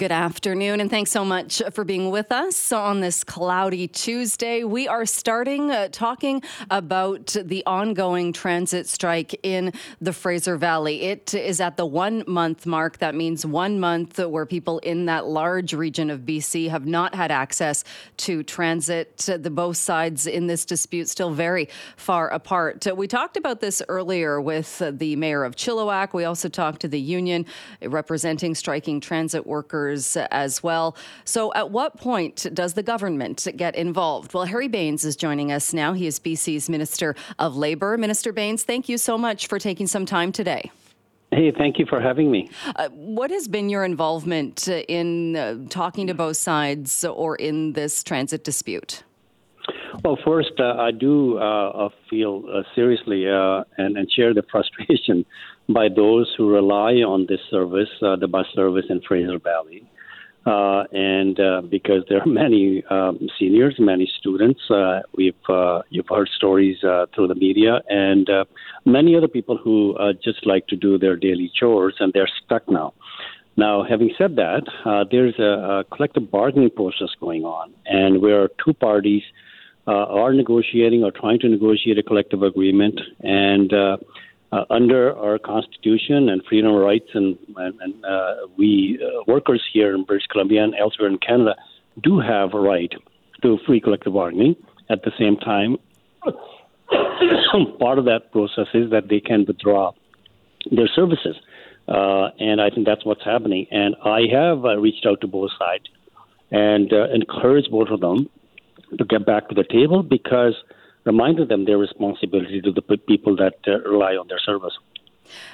Good afternoon, and thanks so much for being with us on this cloudy Tuesday. We are starting uh, talking about the ongoing transit strike in the Fraser Valley. It is at the one month mark. That means one month where people in that large region of BC have not had access to transit. The both sides in this dispute still very far apart. We talked about this earlier with the mayor of Chilliwack. We also talked to the union representing striking transit workers as well. So, at what point does the government get involved? Well, Harry Bains is joining us now. He is BC's Minister of Labour. Minister Bains, thank you so much for taking some time today. Hey, thank you for having me. Uh, what has been your involvement in uh, talking to both sides or in this transit dispute? Well, first, uh, I do uh, feel uh, seriously uh, and, and, share the frustration by those who rely on this service, uh, the bus service in Fraser Valley. Uh, and because there are many um, seniors, many students, we've you've heard stories through the media, and many other people who just like to do their daily chores, and they're stuck now. Now, having said that, there's a, a collective bargaining process going on, and where two parties uh, are negotiating or trying to negotiate a collective agreement. And uh, uh, under our constitution and freedom of rights, and, and, and we workers here in British Columbia and elsewhere in Canada do have a right to free collective bargaining. At the same time, part of that process is that they can withdraw their services. Uh, and I think that's what's happening. And I have uh, reached out to both sides and uh, encouraged both of them to get back to the table because reminded them their responsibility to the people that uh, rely on their service.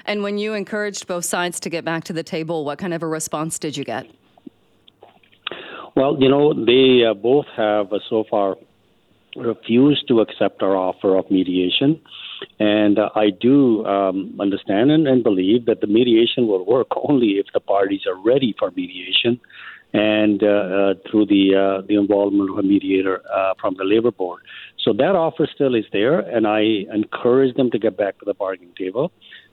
And when you encouraged both sides to get back to the table, what kind of a response did you get? Well, you know, they uh, both have uh, so far refused to accept our offer of mediation. And uh, I do um, understand and, and, believe that the mediation will work only if the parties are ready for mediation and uh, uh, through the uh, the involvement of a mediator from the labor board. So that offer still is there, and I encourage them to get back to the bargaining table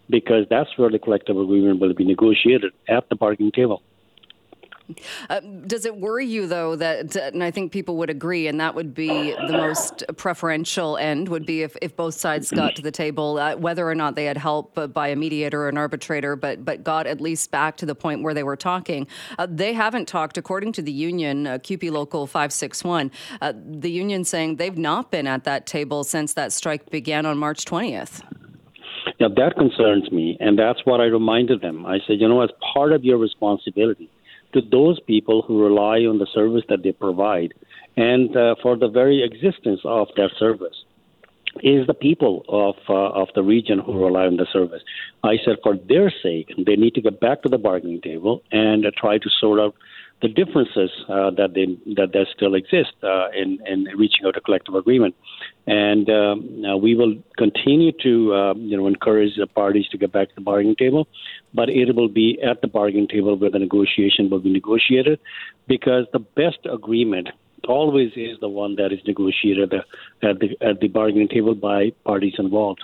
because that's where the collective agreement will be negotiated at the bargaining table. Uh, does it worry you, though, that, and I think people would agree, and that would be the most preferential end, would be if, if both sides got to the table, uh, whether or not they had help by a mediator or an arbitrator, but, but got at least back to the point where they were talking. Uh, they haven't talked, according to the union, uh, CUPE Local 561, uh, the union saying they've not been at that table since that strike began on March 20th. Now, that concerns me, and that's what I reminded them. I said, you know, as part of your responsibility, to those people who rely on the service that they provide and uh, for the very existence of that service is the people of uh, of the region who rely on the service. I said for their sake, they need to get back to the bargaining table and uh, try to sort out the differences uh, that they that there still exist uh, in in reaching out a collective agreement. And um, we will continue to uh, you know encourage the parties to get back to the bargaining table, but it will be at the bargaining table where the negotiation will be negotiated, because the best agreement always is the one that is negotiated at the at the bargaining table by parties involved.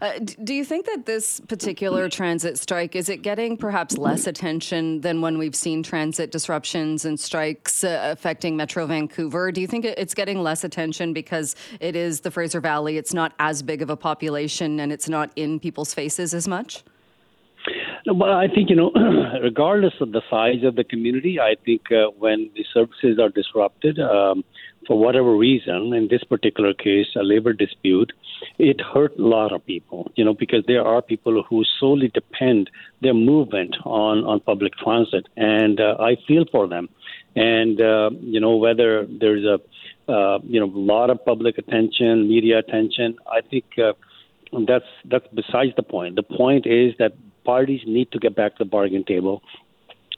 Uh, do you think that this particular transit strike is it getting perhaps less attention than when we've seen transit disruptions and strikes uh, affecting Metro Vancouver? Do you think it's getting less attention because it is the Fraser Valley? It's not as big of a population and it's not in people's faces as much. Well, I think you know, regardless of the size of the community, I think uh, when the services are disrupted. Um, for whatever reason, in this particular case, a labor dispute, it hurt a lot of people, you know, because there are people who solely depend their movement on, on public transit. And uh, I feel for them. And, uh, you know, whether there's a, uh, you know, a lot of public attention, media attention, I think uh, that's, that's besides the point. The point is that parties need to get back to the bargain table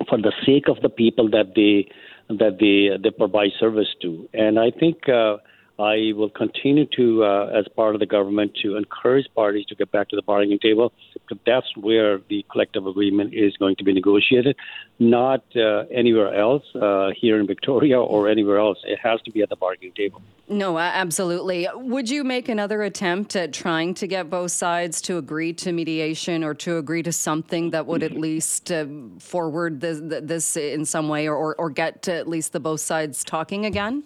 for the sake of the people that they that they they provide service to. And I think uh, I will continue to, uh, as part of the government, to encourage parties to get back to the bargaining table. Because that's where the collective agreement is going to be negotiated, not uh, anywhere else uh, here in Victoria or anywhere else. It has to be at the bargaining table. No, absolutely. Would you make another attempt at trying to get both sides to agree to mediation or to agree to something that would at least uh, forward this, this, in some way or, or get at least the both sides talking again?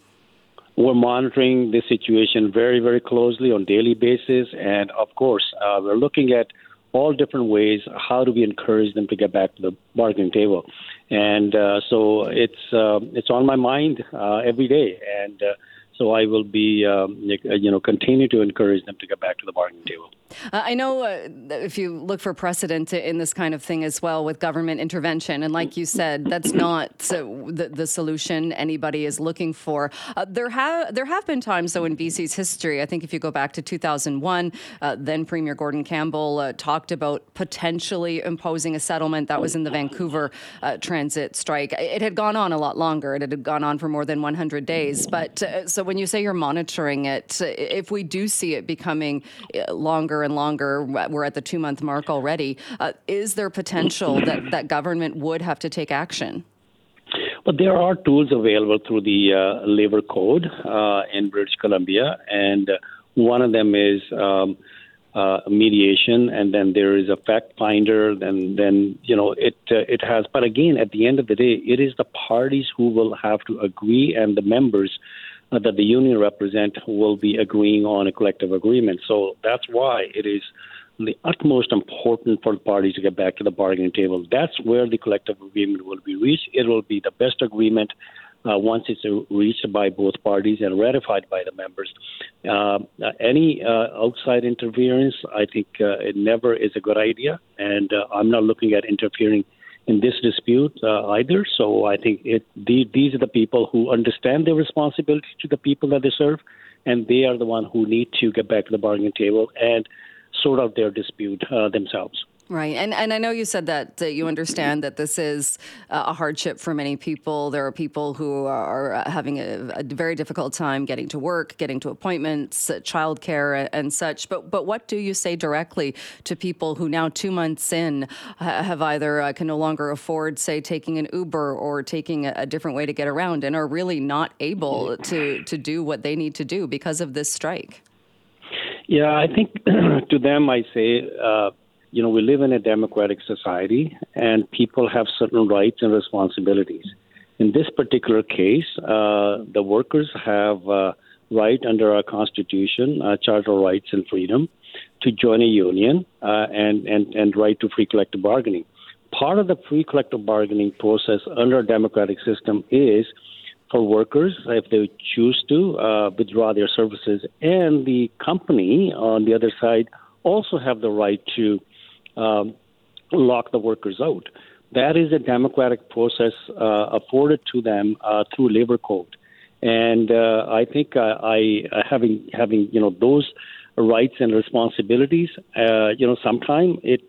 We're monitoring the situation very, very closely on a daily basis, and of course, uh, we're looking at all different ways. How do we encourage them to get back to the bargaining table? And uh, so it's uh, it's on my mind uh, every day, and uh, so I will be, um, you know, continue to encourage them to get back to the bargaining table. Uh, I know uh, if you look for precedent in this kind of thing as well with government intervention, and like you said, that's not the, the solution anybody is looking for. Uh, there have there have been times though in BC's history. I think if you go back to 2001, uh, then Premier Gordon Campbell uh, talked about potentially imposing a settlement. That was in the Vancouver uh, transit strike. It had gone on a lot longer. It had gone on for more than 100 days. But so when you say you're monitoring it, if we do see it becoming longer longer and longer. We're at the two month mark already. Uh, is there potential that, that government would have to take action? But there are tools available through the uh, labor code uh, in British Columbia, and one of them is um, uh, mediation, and then there is a fact finder. Then, then you know it uh, it has. But again, at the end of the day, it is the parties who will have to agree, and the members that the union represent will be agreeing on a collective agreement. So that's why it is the utmost important for the parties to get back to the bargaining table. That's where the collective agreement will be reached. It will be the best agreement uh, once it's reached by both parties and ratified by the members. Uh, any uh, outside interference, I think uh, it never is a good idea, and uh, I'm not looking at interfering in this dispute uh, either. So I think it, the, these are the people who understand their responsibility to the people that they serve, and they are the one who need to get back to the bargaining table and sort out their dispute uh, themselves. Right. And and I know you said that, you understand that this is a hardship for many people. There are people who are having a, a very difficult time getting to work, getting to appointments, uh, childcare, and such. But but what do you say directly to people who now two months in have either uh, can no longer afford, say, taking an Uber or taking a, a, different way to get around, and are really not able to to do what they need to do because of this strike? Yeah, I think to them, I say. Uh, you know, we live in a democratic society and people have certain rights and responsibilities. In this particular case, uh, the workers have uh, right under our Constitution, uh, Charter Rights and Freedom, to join a union uh, and, and, and right to free collective bargaining. Part of the free collective bargaining process under a democratic system is for workers, if they choose to, uh, withdraw their services, and the company on the other side also have the right to um, lock the workers out. That is a democratic process uh, afforded to them uh, through labor code, and uh, I think uh, I uh, having having you know those rights and responsibilities, uh, you know, sometimes it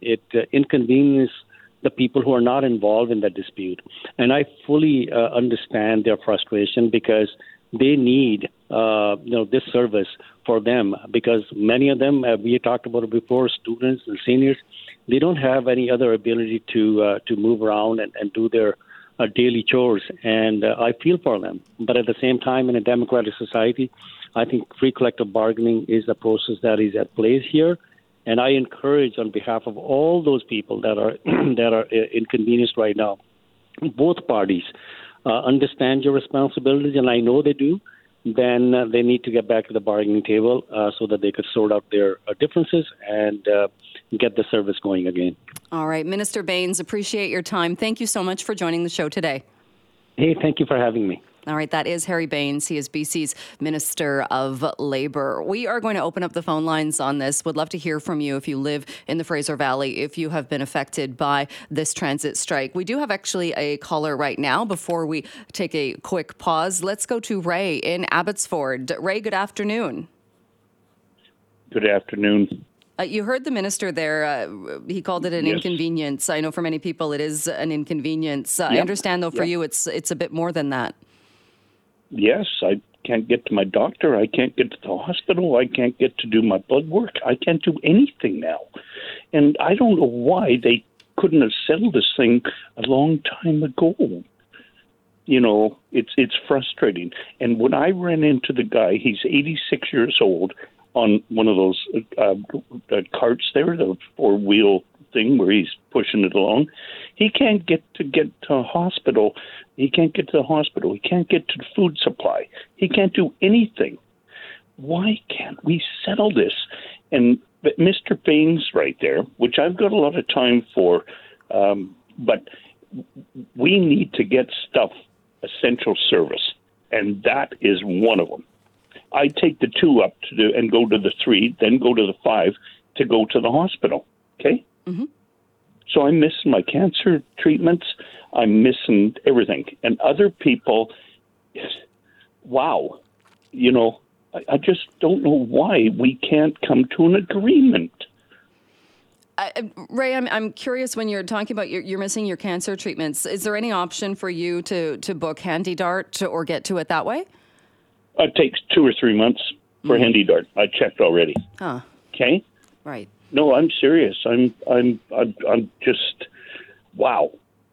it inconveniences the people who are not involved in that dispute, and I fully understand their frustration because they need uh, you know this service for them because many of them uh, we talked about it before students and seniors they don't have any other ability to uh, to move around and, and do their uh, daily chores. And uh, I feel for them. But at the same time in a democratic society I think free collective bargaining is the process that is at play here. And I encourage on behalf of all those people that are that are uh, inconvenienced right now both parties uh, understand your responsibilities, and I know they do, then uh, they need to get back to the bargaining table uh, so that they could sort out their uh, differences and uh, get the service going again. All right, Minister Bains, appreciate your time. Thank you so much for joining the show today. Hey, thank you for having me. All right, that is Harry Bains. He is BC's Minister of Labour. We are going to open up the phone lines on this. Would love to hear from you if you live in the Fraser Valley, if you have been affected by this transit strike. We do have actually a caller right now. Before we take a quick pause, let's go to Ray in Abbotsford. Ray, good afternoon. Good afternoon. Uh, you heard the minister there. Uh, he called it an yes. inconvenience. I know for many people it is an inconvenience. Uh, yep. I understand, though, for yep. you, it's it's a bit more than that yes, I can't get to my doctor. I can't get to the hospital. I can't get to do my blood work. I can't do anything now. And I don't know why they couldn't have settled this thing a long time ago. You know, it's it's frustrating. And when I ran into the guy, he's 86 years old on one of those uh, uh, carts there, the four wheel thing where he's pushing it along. He can't get to get to a hospital. He can't get to the hospital. He can't get to the food supply. He can't do anything. Why can't we settle this? And Mr. Bains right there, which I've got a lot of time for, um, but we need to get stuff essential service, and that is one of them. I take the two up to do and go to the three, then go to the five to go to the hospital. Okay. Mm-hmm. So I'm missing my cancer treatments. I'm missing everything, and other people. Wow, you know, I, I just don't know why we can't come to an agreement. I, Ray, I'm, I'm curious when you're talking about you're, you're, missing your cancer treatments. Is there any option for you to, to book HandyDart or get to it that way? It takes two or three months for mm. HandyDart. I checked already. Huh. Okay. Right. No, I'm serious. I'm, I'm, I'm, I'm just, wow.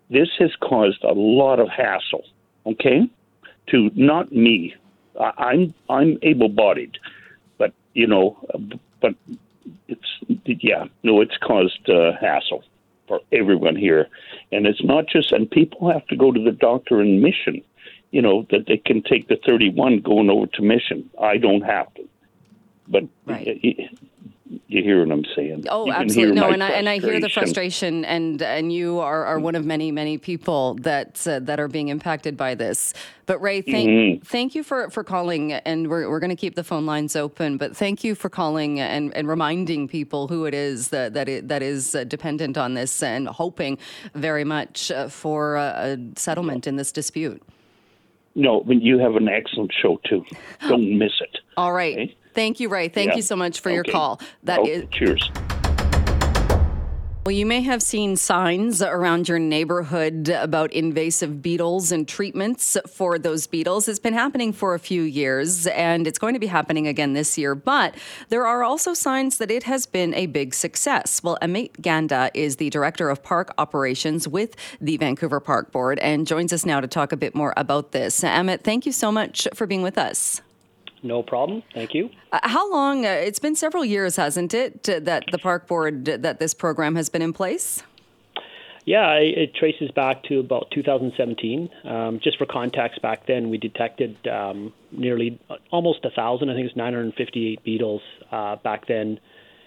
This has caused a lot of hassle. Okay. To not me. I, I'm, I'm able-bodied, but you know, but it's yeah, no, it's caused uh, hassle for everyone here, and it's not just. And people have to go to the doctor in Mission, you know, that they can take the 31 going over to Mission. I don't have to, but right you hear what I'm saying? Oh, absolutely. No, and I, and I hear the frustration, and and you are, are one of many many people that uh, that are being impacted by this. But Ray, thank mm-hmm. thank you for for calling, and we're we're going to keep the phone lines open. But thank you for calling and and reminding people who it is that that it, that is uh, dependent on this, and hoping very much uh, for a settlement in this dispute. No, but you have an excellent show too. Don't miss it. All right. Okay? Thank you, Ray. Thank yeah. you so much for okay. your call. That is cheers. Well, you may have seen signs around your neighborhood about invasive beetles and treatments for those beetles. It's been happening for a few years and it's going to be happening again this year. But there are also signs that it has been a big success. Well, Amit Ganda is the director of park operations with the Vancouver Park Board and joins us now to talk a bit more about this. Amit, thank you so much for being with us. No problem. Thank you. Uh, how long? Uh, it's been several years, hasn't it, that the park board that this program has been in place? Yeah, it traces back to about 2017. Um, just for context, back then we detected um, nearly almost a thousand. I think it's 958 beetles uh, back then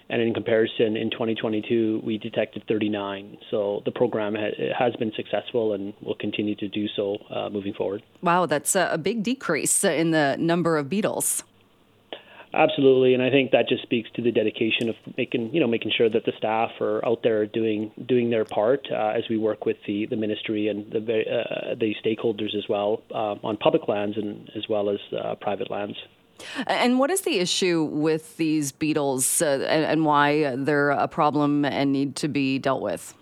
and in comparison, in 2022, we detected 39. So the program ha- has been successful and will continue to do so uh, moving forward. Wow, that's a big decrease in the number of beetles. Absolutely, and I think that just speaks to the dedication of making you know making sure that the staff are out there doing doing their part uh, as we work with the, the ministry and the uh, the stakeholders as well uh, on public lands and as well as uh, private lands. And what is the issue with these beetles uh, and, and why they're a problem and need to be dealt with?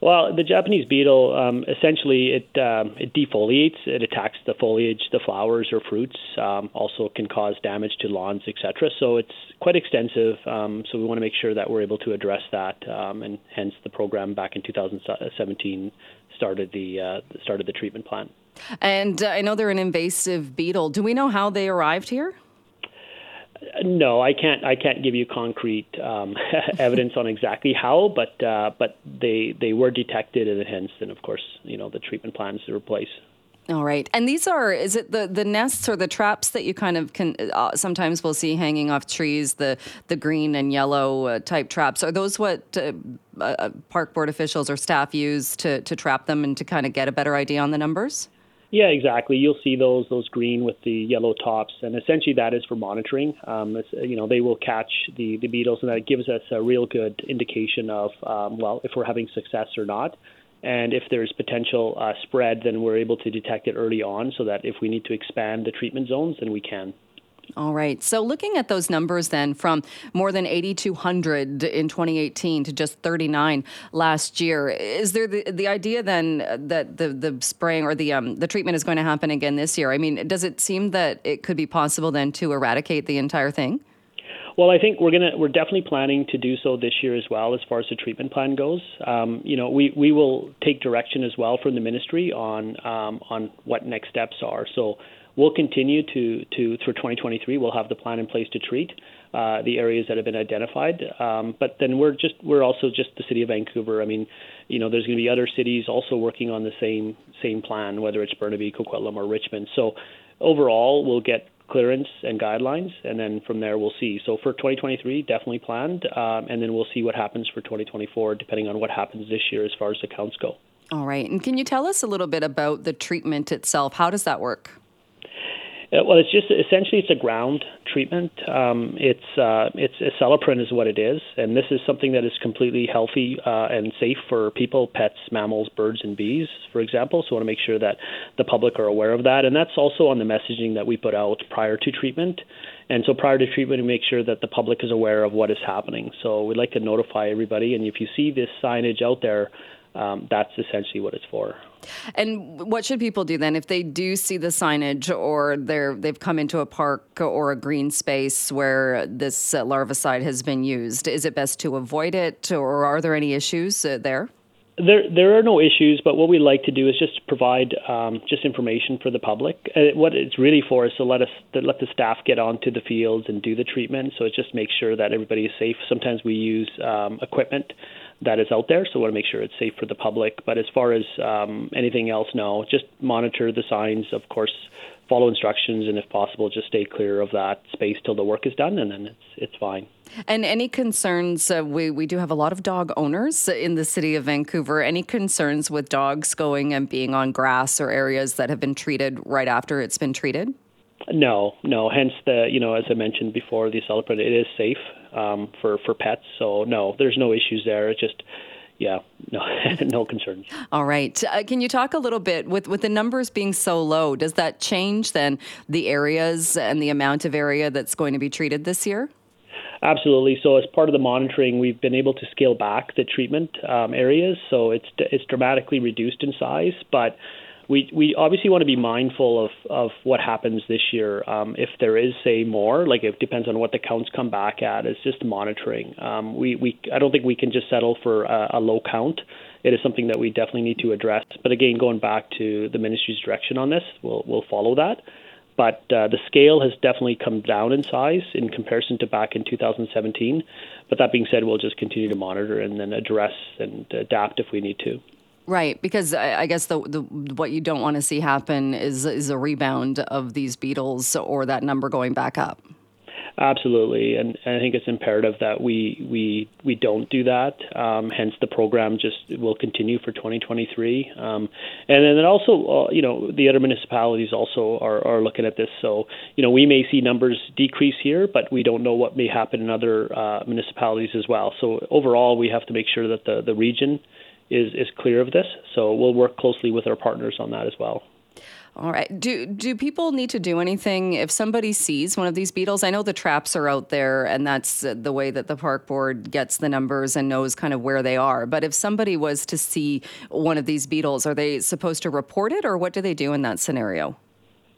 Well, the Japanese beetle um, essentially it um, it defoliates. It attacks the foliage, the flowers or fruits. Um, also can cause damage to lawns, etc. So it's quite extensive. Um, so we want to make sure that we're able to address that, um, and hence the program back in 2017 started the uh, started the treatment plan. And uh, I know they're an invasive beetle. Do we know how they arrived here? No, I can't. I can't give you concrete um, evidence on exactly how, but uh, but they they were detected, and hence, then of course, you know, the treatment plans to replace. All right, and these are is it the the nests or the traps that you kind of can uh, sometimes we'll see hanging off trees the the green and yellow uh, type traps are those what uh, uh, park board officials or staff use to to trap them and to kind of get a better idea on the numbers? Yeah, exactly. You'll see those those green with the yellow tops, and essentially that is for monitoring. Um, you know, they will catch the the beetles, and that gives us a real good indication of um, well if we're having success or not. And if there's potential uh, spread, then we're able to detect it early on, so that if we need to expand the treatment zones, then we can. All right. So looking at those numbers then from more than 8,200 in 2018 to just 39 last year, is there the, the idea then that the, the spraying or the, um, the treatment is going to happen again this year? I mean, does it seem that it could be possible then to eradicate the entire thing? Well, I think we're gonna we're definitely planning to do so this year as well, as far as the treatment plan goes. Um, you know, we, we will take direction as well from the ministry on um, on what next steps are. So we'll continue to to through 2023. We'll have the plan in place to treat uh, the areas that have been identified. Um, but then we're just we're also just the city of Vancouver. I mean, you know, there's going to be other cities also working on the same same plan, whether it's Burnaby, Coquitlam, or Richmond. So overall, we'll get clearance and guidelines, and then from there we'll see. So for 2023, definitely planned, um, and then we'll see what happens for 2024, depending on what happens this year as far as the counts go. All right, and can you tell us a little bit about the treatment itself? How does that work? Uh, well, it's just essentially it's a ground treatment. Um, it's uh, it's Acelepryn is what it is, and this is something that is completely healthy uh, and safe for people, pets, mammals, birds, and bees, for example. So, I want to make sure that the public are aware of that, and that's also on the messaging that we put out prior to treatment. And so, prior to treatment, we make sure that the public is aware of what is happening. So, we'd like to notify everybody, and if you see this signage out there, um, that's essentially what it's for. And what should people do then if they do see the signage or they're they've come into a park or a green space where this uh, larvicide has been used? Is it best to avoid it, or are there any issues uh, there? There, there are no issues, but what we like to do is just provide um, just information for the public. Uh, what it's really for is to let us to let the staff get onto the fields and do the treatment. So it just makes sure that everybody is safe. Sometimes we use um, equipment that is out there. So we want to make sure it's safe for the public. But as far as um, anything else, no. Just monitor the signs. Of course, follow instructions, and if possible, just stay clear of that space till the work is done, and then it's it's fine. And any concerns? Uh, we we do have a lot of dog owners in the city of Vancouver. Any concerns with dogs going and being on grass or areas that have been treated right after it's been treated? No, no. Hence the you know as I mentioned before, the Acelepryn it is safe um, for for pets. So no, there's no issues there. It's just yeah, no, no concerns. All right. Uh, can you talk a little bit with with the numbers being so low? Does that change then the areas and the amount of area that's going to be treated this year? Absolutely. So, as part of the monitoring, we've been able to scale back the treatment um, areas. So it's it's dramatically reduced in size, but we we obviously want to be mindful of of what happens this year. Um, if there is say more, like it depends on what the counts come back at. It's just monitoring. Um, we we I don't think we can just settle for a, a low count. It is something that we definitely need to address. But again, going back to the ministry's direction on this, we'll we'll follow that. But uh, the scale has definitely come down in size in comparison to back in 2017. But that being said, we'll just continue to monitor and then address and adapt if we need to. Right, because I, I guess the, the what you don't want to see happen is is a rebound of these beetles or that number going back up. Absolutely, and, and I think it's imperative that we we we don't do that. Um, hence, the program just will continue for 2023, um, and then also, uh, you know, the other municipalities also are, are looking at this. So, you know, we may see numbers decrease here, but we don't know what may happen in other uh, municipalities as well. So, overall, we have to make sure that the the region is is clear of this. So we'll work closely with our partners on that as well. All right. Do do people need to do anything if somebody sees one of these beetles? I know the traps are out there, and that's the way that the park board gets the numbers and knows kind of where they are. But if somebody was to see one of these beetles, are they supposed to report it, or what do they do in that scenario?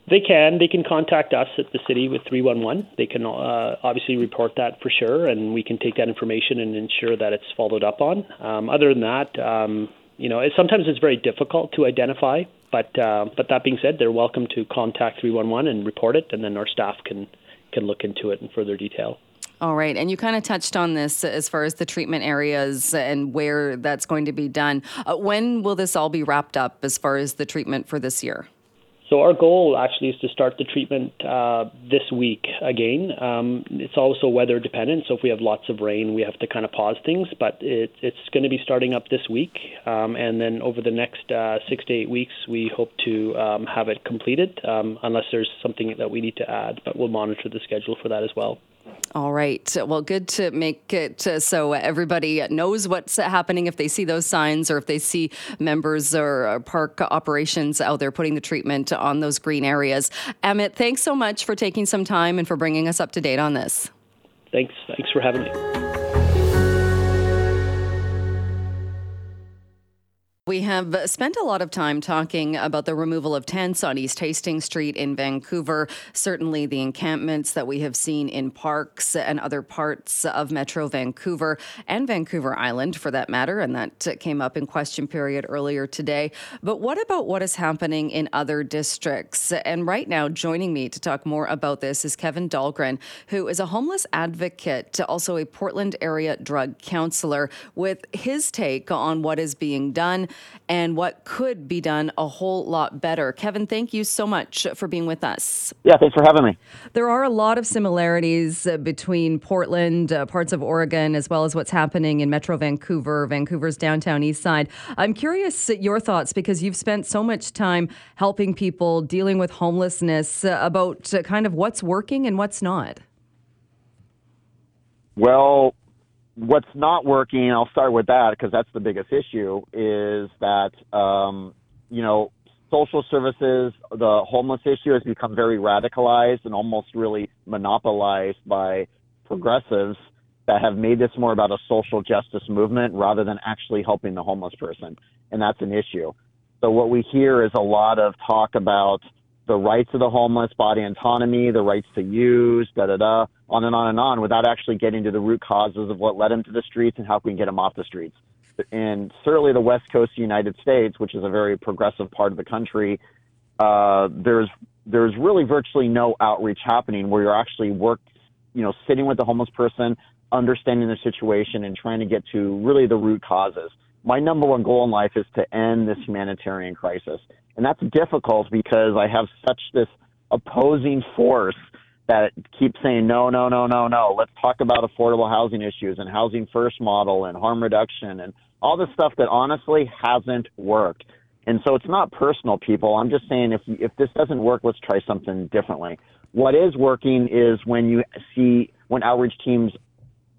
They can. They can contact us at the city with 311. They can uh, obviously report that for sure, and we can take that information and ensure that it's followed up on. Um, other than that, um, you know, it, sometimes it's very difficult to identify. But uh, but that being said, they're welcome to contact 311 and report it, and then our staff can can look into it in further detail. All right. And you kind of touched on this as far as the treatment areas and where that's going to be done. Uh, when will this all be wrapped up as far as the treatment for this year? So our goal actually is to start the treatment uh, this week again. Um, it's also weather dependent, so if we have lots of rain, we have to kind of pause things. But it, it's going to be starting up this week, um, and then over the next uh, six to eight weeks, we hope to um, have it completed, um, unless there's something that we need to add. But we'll monitor the schedule for that as well. All right. Well, good to make it uh, so everybody knows what's happening if they see those signs or if they see members or uh, park operations out there putting the treatment on those green areas. Amit, thanks so much for taking some time and for bringing us up to date on this. Thanks. Thanks for having me. We have spent a lot of time talking about the removal of tents on East Hastings Street in Vancouver. Certainly, the encampments that we have seen in parks and other parts of Metro Vancouver and Vancouver Island, for that matter. And that came up in question period earlier today. But what about what is happening in other districts? And right now, joining me to talk more about this is Kevin Dahlgren, who is a homeless advocate, also a Portland area drug counselor, with his take on what is being done and what could be done a whole lot better. Kevin, thank you so much for being with us. Yeah, thanks for having me. There are a lot of similarities uh, between Portland, uh, parts of Oregon, as well as what's happening in Metro Vancouver, Vancouver's downtown east side. I'm curious your thoughts because you've spent so much time helping people dealing with homelessness uh, about uh, kind of what's working and what's not. Well, what's not working, I'll start with that because that's the biggest issue, is that, um, you know, social services, the homeless issue has become very radicalized and almost really monopolized by progressives that have made this more about a social justice movement rather than actually helping the homeless person. And that's an issue. So what we hear is a lot of talk about the rights of the homeless, body autonomy, the rights to use, da da da, on and on and on, without actually getting to the root causes of what led them to the streets and how we can get them off the streets. And certainly the West Coast of the United States, which is a very progressive part of the country, uh, there's there's really virtually no outreach happening where you're actually work, you know, sitting with the homeless person, understanding the situation, and trying to get to really the root causes. My number one goal in life is to end this humanitarian crisis. And that's difficult because I have such this opposing force that keeps saying, no, no, no, no, no. Let's talk about affordable housing issues and housing first model and harm reduction and all the stuff that honestly hasn't worked. And so it's not personal, people. I'm just saying if if this doesn't work, let's try something differently. What is working is when you see when outreach teams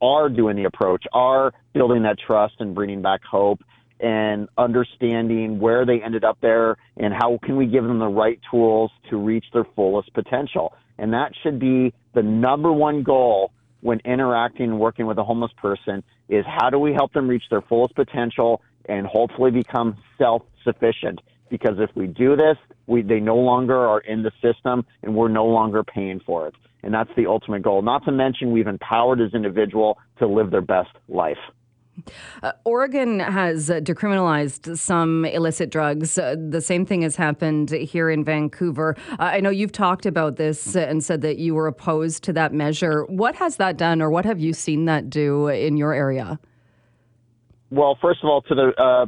are doing the approach, are building that trust and bringing back hope and understanding where they ended up there and how can we give them the right tools to reach their fullest potential. And that should be the number one goal when interacting and working with a homeless person is how do we help them reach their fullest potential and hopefully become self-sufficient. Because if we do this, we, they no longer are in the system and we're no longer paying for it. And that's the ultimate goal. Not to mention we've empowered as individual to live their best life. Uh, Oregon has uh, decriminalized some illicit drugs. Uh, the same thing has happened here in Vancouver. Uh, I know you've talked about this and said that you were opposed to that measure. What has that done, or what have you seen that do in your area? Well, first of all, to the uh,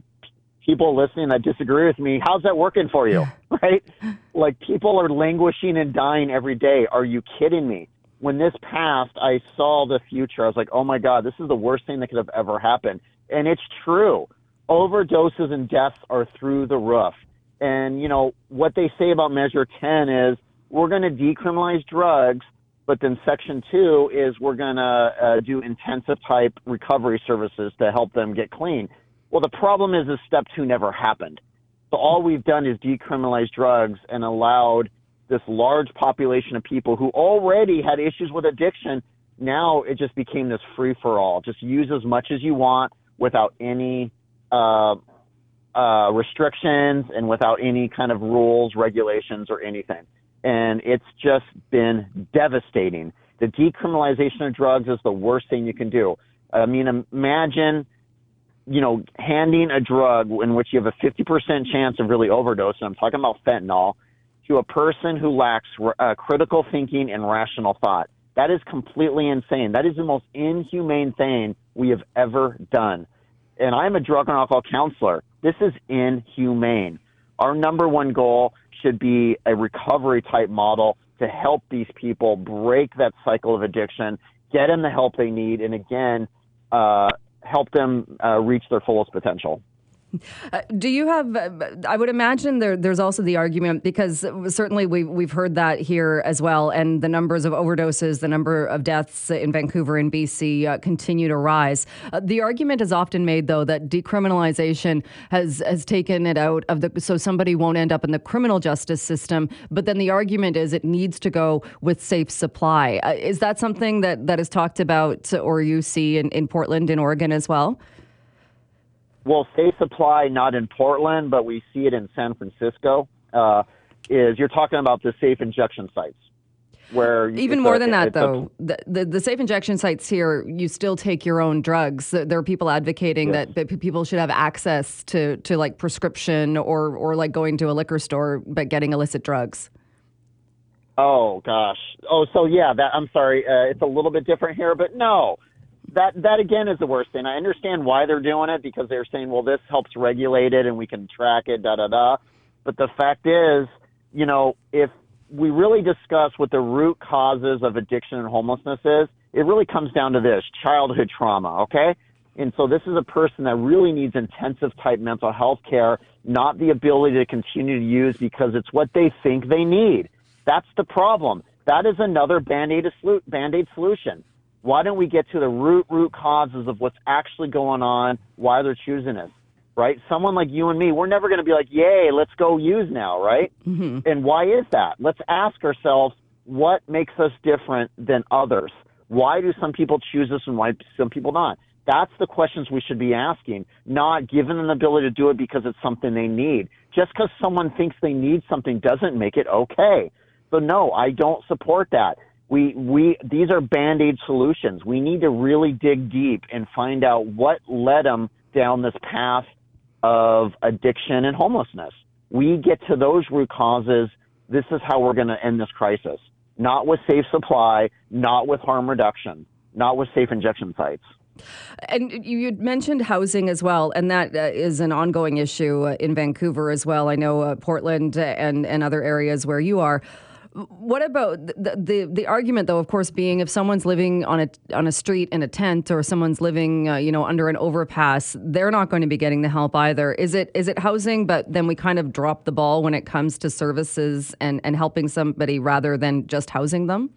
people listening that disagree with me, how's that working for you? right? Like people are languishing and dying every day. Are you kidding me? When this passed, I saw the future. I was like, oh my God, this is the worst thing that could have ever happened. And it's true. Overdoses and deaths are through the roof. And, you know, what they say about Measure 10 is we're going to decriminalize drugs, but then Section 2 is we're going to uh, do intensive type recovery services to help them get clean. Well, the problem is, is Step 2 never happened. So all we've done is decriminalize drugs and allowed this large population of people who already had issues with addiction. Now it just became this free for all. Just use as much as you want without any uh, uh, restrictions and without any kind of rules, regulations, or anything. And it's just been devastating. The decriminalization of drugs is the worst thing you can do. I mean, imagine, you know, handing a drug in which you have a 50% chance of really overdosing. I'm talking about fentanyl to a person who lacks uh, critical thinking and rational thought. That is completely insane. That is the most inhumane thing we have ever done. And I'm a drug and alcohol counselor. This is inhumane. Our number one goal should be a recovery type model to help these people break that cycle of addiction, get them the help they need, and again, uh, help them uh, reach their fullest potential. Uh, do you have? Uh, I would imagine there, there's also the argument because certainly we, we've heard that here as well, and the numbers of overdoses, the number of deaths in Vancouver and BC uh, continue to rise. Uh, the argument is often made, though, that decriminalization has has taken it out of the so somebody won't end up in the criminal justice system. But then the argument is it needs to go with safe supply. Is that something that that is talked about, or you see in, in Portland, in Oregon as well? Well, safe supply not in Portland, but we see it in San Francisco. Uh, is you're talking about the safe injection sites where even more a, than that though a, the, the, the safe injection sites here you still take your own drugs there are people advocating yes. that, that people should have access to to like prescription or or like going to a liquor store but getting illicit drugs oh gosh oh so yeah that i'm sorry uh, it's a little bit different here but no that that again is the worst thing. I understand why they're doing it because they're saying, well, this helps regulate it and we can track it, da da da. But the fact is, you know, if we really discuss what the root causes of addiction and homelessness is, it really comes down to this childhood trauma, okay? And so this is a person that really needs intensive type mental health care, not the ability to continue to use because it's what they think they need. That's the problem. That is another band-aid, band-aid solution. Why don't we get to the root, root causes of what's actually going on, why they're choosing us, right? Someone like you and me, we're never going to be like, yay, let's go use now, right? Mm-hmm. And why is that? Let's ask ourselves, what makes us different than others? Why do some people choose us and why some people not? That's the questions we should be asking, not them the ability to do it because it's something they need. Just because someone thinks they need something doesn't make it okay. So no, I don't support that we we these are band-aid solutions. We need to really dig deep and find out what led them down this path of addiction and homelessness. We get to those root causes. This is how we're going to end this crisis. Not with safe supply, not with harm reduction, not with safe injection sites. And you mentioned housing as well, and that uh, is an ongoing issue uh, in Vancouver as well. I know uh, Portland and, and other areas where you are. What about the, the, the argument though? Of course, being if someone's living on a on a street in a tent or someone's living uh, you know under an overpass, they're not going to be getting the help either. Is it is it housing? But then we kind of drop the ball when it comes to services and and helping somebody rather than just housing them.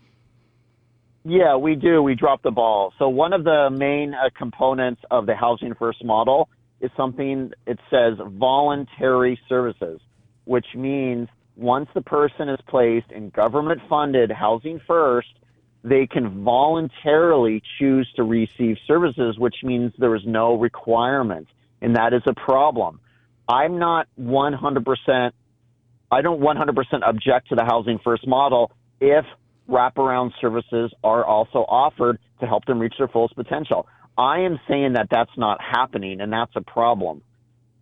Yeah, we do. We drop the ball. So one of the main uh, components of the housing first model is something it says voluntary services, which means once the person is placed in government funded housing first, they can voluntarily choose to receive services, which means there is no requirement. And that is a problem. I'm not 100%, I don't 100% object to the housing first model if wraparound services are also offered to help them reach their fullest potential. I am saying that that's not happening, and that's a problem.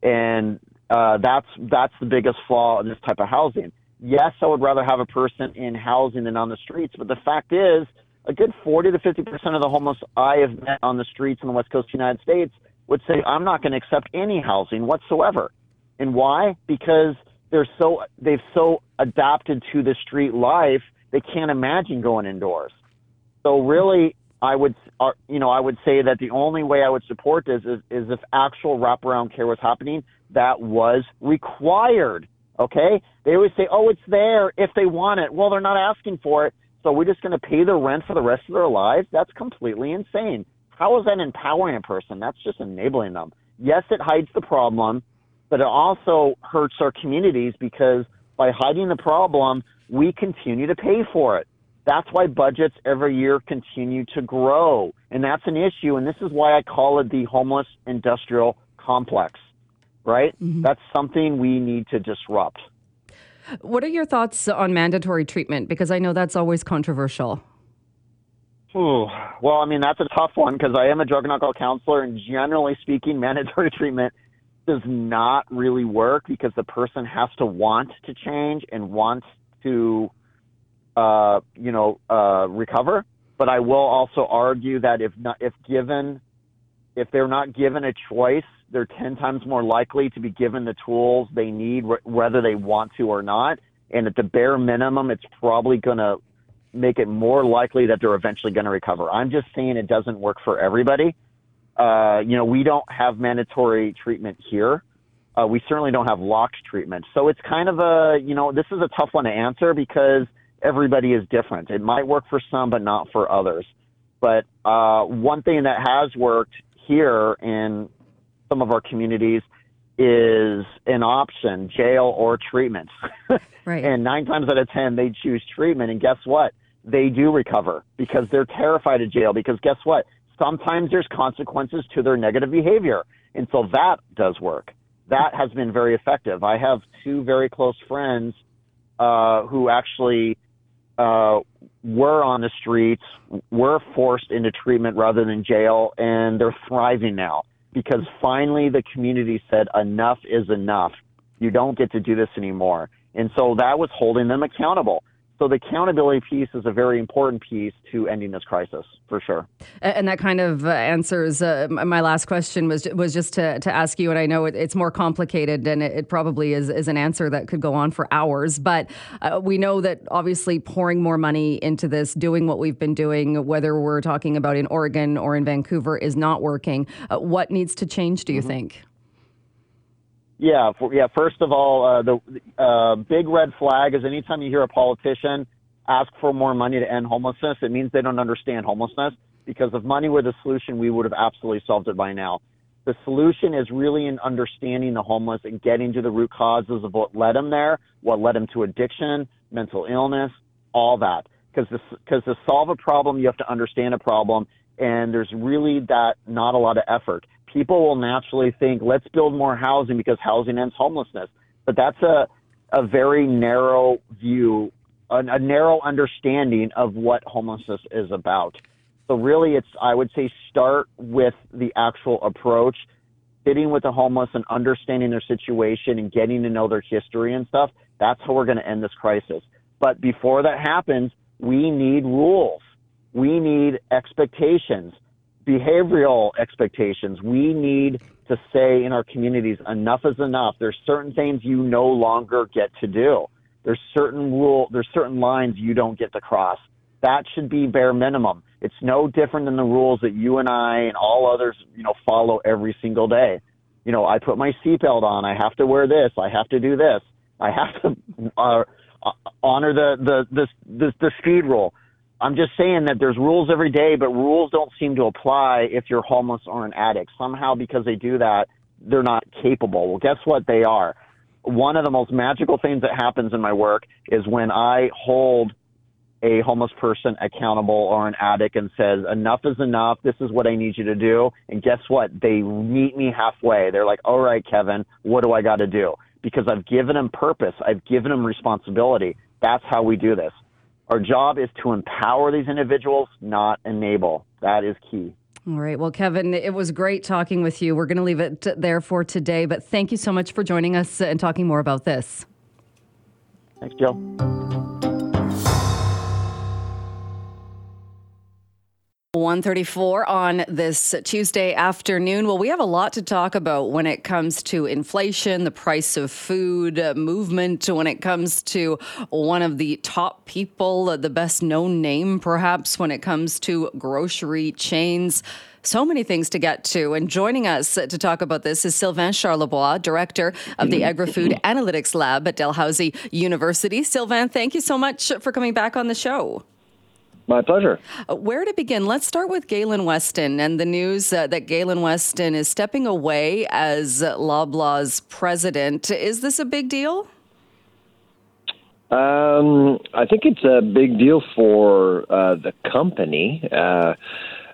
And uh, that's that's the biggest flaw in this type of housing. Yes, I would rather have a person in housing than on the streets, but the fact is, a good 40 to 50 percent of the homeless I have met on the streets in the West Coast of the United States would say, "I'm not going to accept any housing whatsoever." And why? Because they're so they've so adapted to the street life, they can't imagine going indoors. So really, I would, uh, you know, I would say that the only way I would support this is, is if actual wraparound care was happening that was required. Okay? They always say, oh, it's there if they want it. Well, they're not asking for it. So we're just going to pay the rent for the rest of their lives? That's completely insane. How is that empowering a person? That's just enabling them. Yes, it hides the problem, but it also hurts our communities because by hiding the problem, we continue to pay for it. That's why budgets every year continue to grow. And that's an issue. And this is why I call it the homeless industrial complex right? Mm-hmm. That's something we need to disrupt. What are your thoughts on mandatory treatment? Because I know that's always controversial. Ooh, well, I mean, that's a tough one because I am a drug and alcohol counselor, and generally speaking, mandatory treatment does not really work because the person has to want to change and wants to, uh, you know, uh, recover. But I will also argue that if not, if given, if they're not given a choice they're 10 times more likely to be given the tools they need, whether they want to or not. And at the bare minimum, it's probably going to make it more likely that they're eventually going to recover. I'm just saying it doesn't work for everybody. Uh, you know, we don't have mandatory treatment here. Uh, we certainly don't have locked treatment. So it's kind of a, you know, this is a tough one to answer because everybody is different. It might work for some, but not for others. But uh, one thing that has worked here in some of our communities is an option, jail or treatment. Right. and nine times out of ten, they choose treatment. And guess what? They do recover because they're terrified of jail. Because guess what? Sometimes there's consequences to their negative behavior. And so that does work. That has been very effective. I have two very close friends uh, who actually uh, were on the streets, were forced into treatment rather than jail, and they're thriving now because finally the community said enough is enough. You don't get to do this anymore. And so that was holding them accountable. So the accountability piece is a very important piece to ending this crisis, for sure. And that kind of uh, answers uh, my last question was was just to, to ask you, and I know it, it's more complicated, and it, it, probably is, is an answer that could go on for hours. But uh, we know that obviously pouring more money into this, doing what we've been doing, whether we're talking about in Oregon or in Vancouver, is not working. Uh, what needs to change? Do you mm-hmm. think? Yeah, for, yeah. First of all, uh, the uh, big red flag is anytime you hear a politician ask for more money to end homelessness, it means they don't understand homelessness. Because if money were the solution, we would have absolutely solved it by now. The solution is really in understanding the homeless and getting to the root causes of what led them there, what led them to addiction, mental illness, all that. Because because to solve a problem, you have to understand a problem, and there's really that not a lot of effort people will naturally think, let's build more housing because housing ends homelessness. But that's a, a very narrow view, a, a narrow understanding of what homelessness is about. So really, it's, I would say, start with the actual approach, sitting with the homeless and understanding their situation and getting to know their history and stuff. That's how we're going to end this crisis. But before that happens, we need rules. We need expectations behavioral expectations. We need to say in our communities, enough is enough. There's certain things you no longer get to do. There's certain rule, there's certain lines you don't get to cross. That should be bare minimum. It's no different than the rules that you and I and all others, you know, follow every single day. You know, I put my seatbelt on. I have to wear this. I have to do this. I have to uh, honor the the the the, the speed rule. I'm just saying that there's rules every day, but rules don't seem to apply if you're homeless or an addict. Somehow, because they do that, they're not capable. Well, guess what? They are. One of the most magical things that happens in my work is when I hold a homeless person accountable or an addict and says, enough is enough. This is what I need you to do. And guess what? They meet me halfway. They're like, all right, Kevin, what do I got to do? Because I've given them purpose. I've given them responsibility. That's how we do this. Our job is to empower these individuals, not enable. That is key. All right. Well, Kevin, it was great talking with you. We're going to leave it there for today, but thank you so much for joining us and talking more about this. Thanks, Jill. 134 on this Tuesday afternoon. Well, we have a lot to talk about when it comes to inflation, the price of food, uh, movement, when it comes to one of the top people, uh, the best known name perhaps when it comes to grocery chains. So many things to get to. And joining us to talk about this is Sylvain Charlebois, Director of the Agri Food Analytics Lab at Dalhousie University. Sylvain, thank you so much for coming back on the show. My pleasure. Uh, where to begin? Let's start with Galen Weston and the news uh, that Galen Weston is stepping away as Loblaw's president. Is this a big deal? Um, I think it's a big deal for uh, the company. Uh,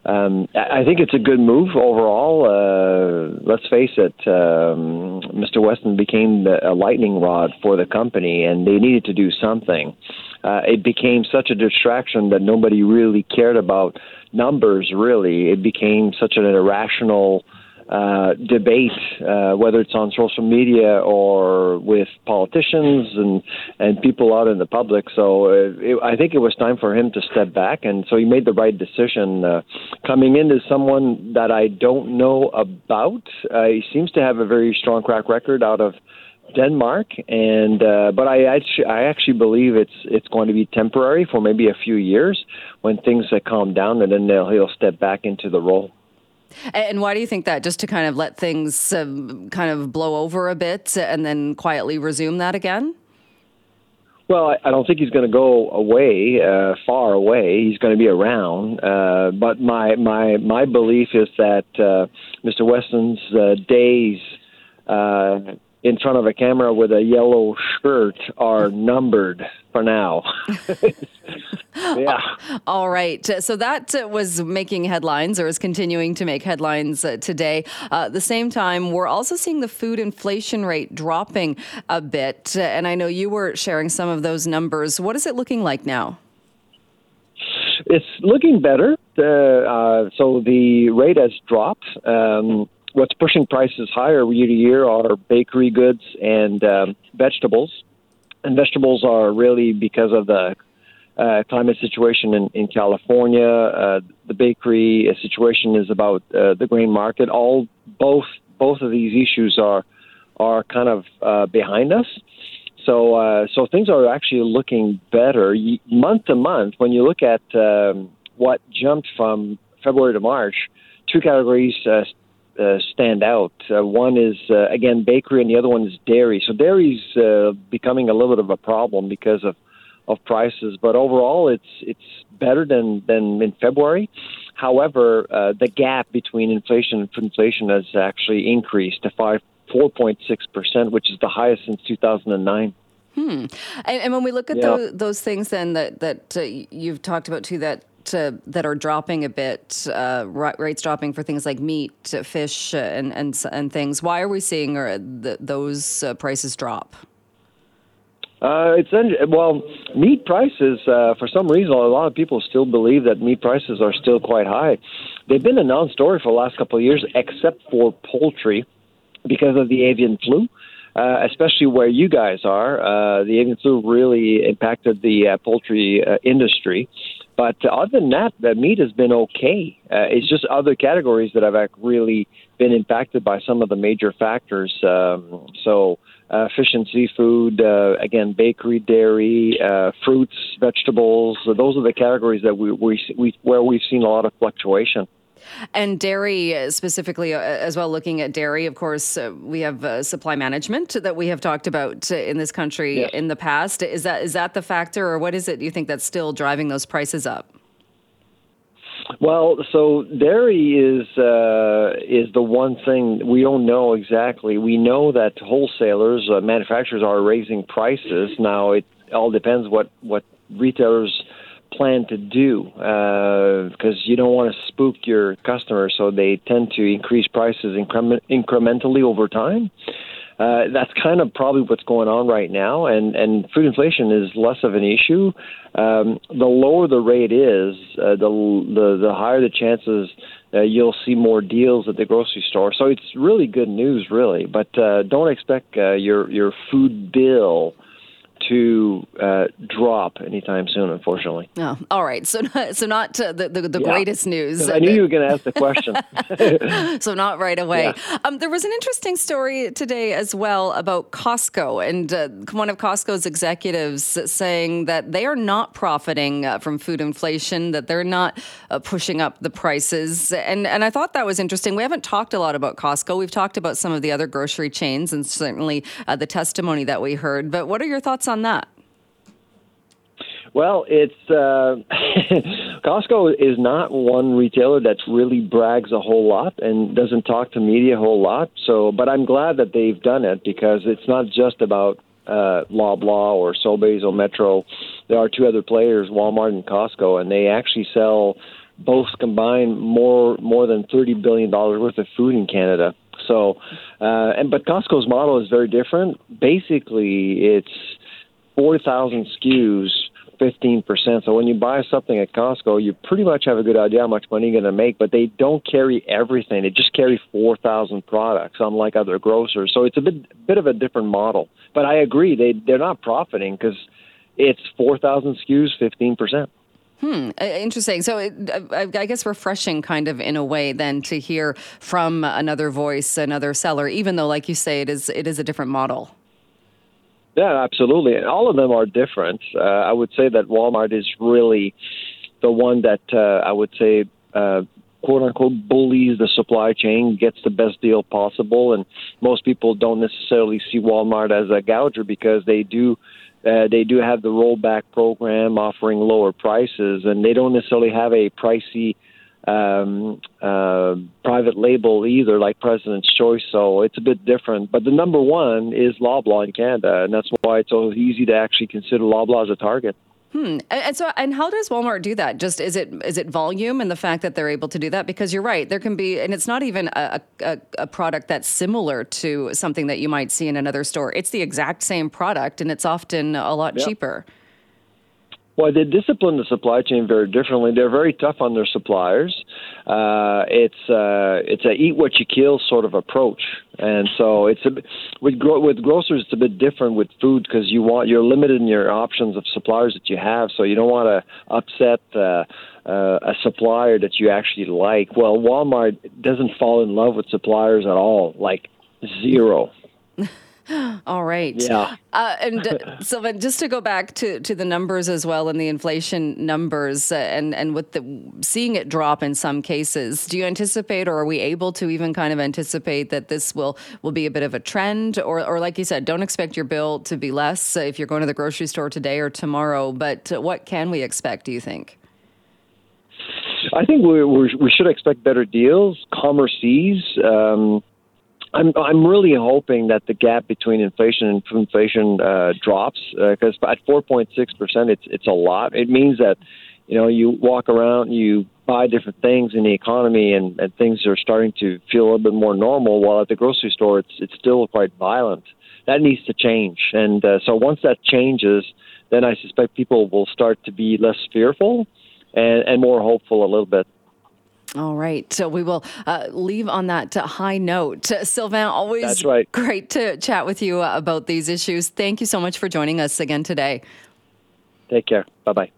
um, I think it's a good move overall. Uh, let's face it, um, Mr. Weston became a lightning rod for the company, and they needed to do something. Uh, it became such a distraction that nobody really cared about numbers, really. It became such an irrational uh, debate, uh, whether it's on social media or with politicians and and people out in the public. So uh, it, I think it was time for him to step back, and so he made the right decision. Uh, coming in as someone that I don't know about, uh, he seems to have a very strong track record out of. Denmark, and uh, but I actually, I actually believe it's it's going to be temporary for maybe a few years when things calmed down, and then he'll step back into the role. And why do you think that? Just to kind of let things um, kind of blow over a bit and then quietly resume that again? Well, I, I don't think he's going to go away, uh, far away. He's going to be around. Uh, but my my my belief is that uh, Mr. Weston's uh, days uh, in front of a camera with a yellow shirt are numbered for now. yeah. All right. So that uh, was making headlines or is continuing to make headlines uh, today. Uh, at the same time, we're also seeing the food inflation rate dropping a bit. And I know you were sharing some of those numbers. What is it looking like now? It's looking better. Uh, uh, so the rate has dropped. Um, what's pushing prices higher year to year are bakery goods and um, vegetables. And vegetables are really because of the uh, climate situation in, in California. Uh, the bakery situation is about uh, the grain market. All both both of these issues are are kind of uh, behind us. So uh, so things are actually looking better month to month. When you look at um, what jumped from February to March, two categories uh, stand out. Uh, one is uh, again bakery, and the other one is dairy. So dairy's uh, becoming a little bit of a problem because of of prices, but overall it's it's better than than in February. However, uh, the gap between inflation and inflation has actually increased to five four point six percent, which is the highest since two thousand and nine. Hmm. And, and, when we look at yeah. those, those, things, then that that uh, you've talked about too, that that are dropping a bit, uh, rates dropping for things like meat, fish, and and, and things. Why are we seeing uh, those uh, prices drop? Uh, it's well, meat prices. For some reason, a lot of people still believe that meat prices are still quite high. They've been a non-story for the last couple of years, except for poultry, because of the avian flu. Uh, especially where you guys are, uh, the avian flu really impacted the uh, poultry industry. But other than that, the meat has been okay. Uh, it's just other categories that have really been impacted by some of the major factors. Um, so, uh, fish and seafood, uh, again, bakery, dairy, uh, fruits, vegetables. Those are the categories that we, we, we where we've seen a lot of fluctuation. And dairy uh, specifically, uh, as well, looking at dairy, of course, uh, we have uh, supply management that we have talked about in this country yes. in the past. Is that is that the factor, or what is it you think that's still driving those prices up? Well, so dairy is uh, is the one thing we don't know exactly. We know that wholesalers, uh, manufacturers are raising prices. Now it all depends what what retailers plan to do because uh, you don't want to spook your customers, so they tend to increase prices increment- incrementally over time. Uh, that's kind of probably what's going on right now, and, and food inflation is less of an issue. Um, the lower the rate is, uh, the, the the higher the chances uh, you'll see more deals at the grocery store. So it's really good news, really. But uh, don't expect uh, your your food bill to uh, drop anytime soon, unfortunately. Oh, all right. So, so not uh, the the, the yeah. greatest news. I knew you were going to ask the question. so not right away. Yeah. Um, there was an interesting story today as well about Costco and uh, one of Costco's executives saying that they are not profiting uh, from food inflation, that they're not uh, pushing up the prices, and and I thought that was interesting. We haven't talked a lot about Costco. We've talked about some of the other grocery chains and certainly uh, the testimony that we heard. But what are your thoughts on that? Well, it's uh, Costco is not one retailer that really brags a whole lot and doesn't talk to media a whole lot. So, but I'm glad that they've done it because it's not just about uh, Loblaw or Sobeys or Metro. There are two other players, Walmart and Costco, and they actually sell both combined more more than thirty billion dollars worth of food in Canada. So, uh, and but Costco's model is very different. Basically, it's four thousand SKUs 15%. So when you buy something at Costco, you pretty much have a good idea how much money you're going to make, but they don't carry everything. They just carry 4,000 products, unlike other grocers. So it's a bit, bit of a different model. But I agree, they, they're not profiting because it's 4,000 SKUs, 15%. Hmm, interesting. So, it, I, I guess refreshing, kind of in a way, then to hear from another voice, another seller, even though, like you say, it is it is a different model. Yeah, absolutely. And all of them are different. Uh, I would say that Walmart is really the one that uh, I would say uh, quote unquote bullies the supply chain, gets the best deal possible, and most people don't necessarily see Walmart as a gouger because they do. Uh, they do have the rollback program offering lower prices, and they don't necessarily have a pricey um, uh, private label either, like President's Choice. So it's a bit different. But the number one is Loblaw in Canada, and that's why it's so easy to actually consider Loblaw as a target. Hmm. And, so, and how does Walmart do that? Just is it is it volume and the fact that they're able to do that? Because you're right, there can be, and it's not even a, a, a product that's similar to something that you might see in another store. It's the exact same product, and it's often a lot Yep. cheaper. Well, they discipline the supply chain very differently. They're very tough on their suppliers. Uh, it's uh, it's a eat what you kill sort of approach, and so it's a with gro- with grocers it's a bit different with food because you want you're limited in your options of suppliers that you have, so you don't want to upset. Uh, uh, a supplier that you actually like. Well, Walmart doesn't fall in love with suppliers at all, like zero. All right. Yeah. Uh, and uh, Sylvain, just to go back to, to the numbers as well and the inflation numbers uh, and, and with the seeing it drop in some cases, do you anticipate or are we able to even kind of anticipate that this will, will be a bit of a trend? Or, or like you said, don't expect your bill to be less uh, if you're going to the grocery store today or tomorrow. But uh, what can we expect, do you think? I think we we we should expect better deals. Commerce sees. Um, I'm I'm really hoping that the gap between inflation and inflation uh, drops because at 4.6 percent, it's it's a lot. It means that you know you walk around, you buy different things in the economy, and, and things are starting to feel a little bit more normal. While at the grocery store, it's it's still quite violent. That needs to change, and uh, so once that changes, then I suspect people will start to be less fearful and, and more hopeful a little bit. All right. So we will uh, leave on that high note. Sylvain, always That's right. great to chat with you uh, about these issues. Thank you so much for joining us again today. Take care. Bye bye.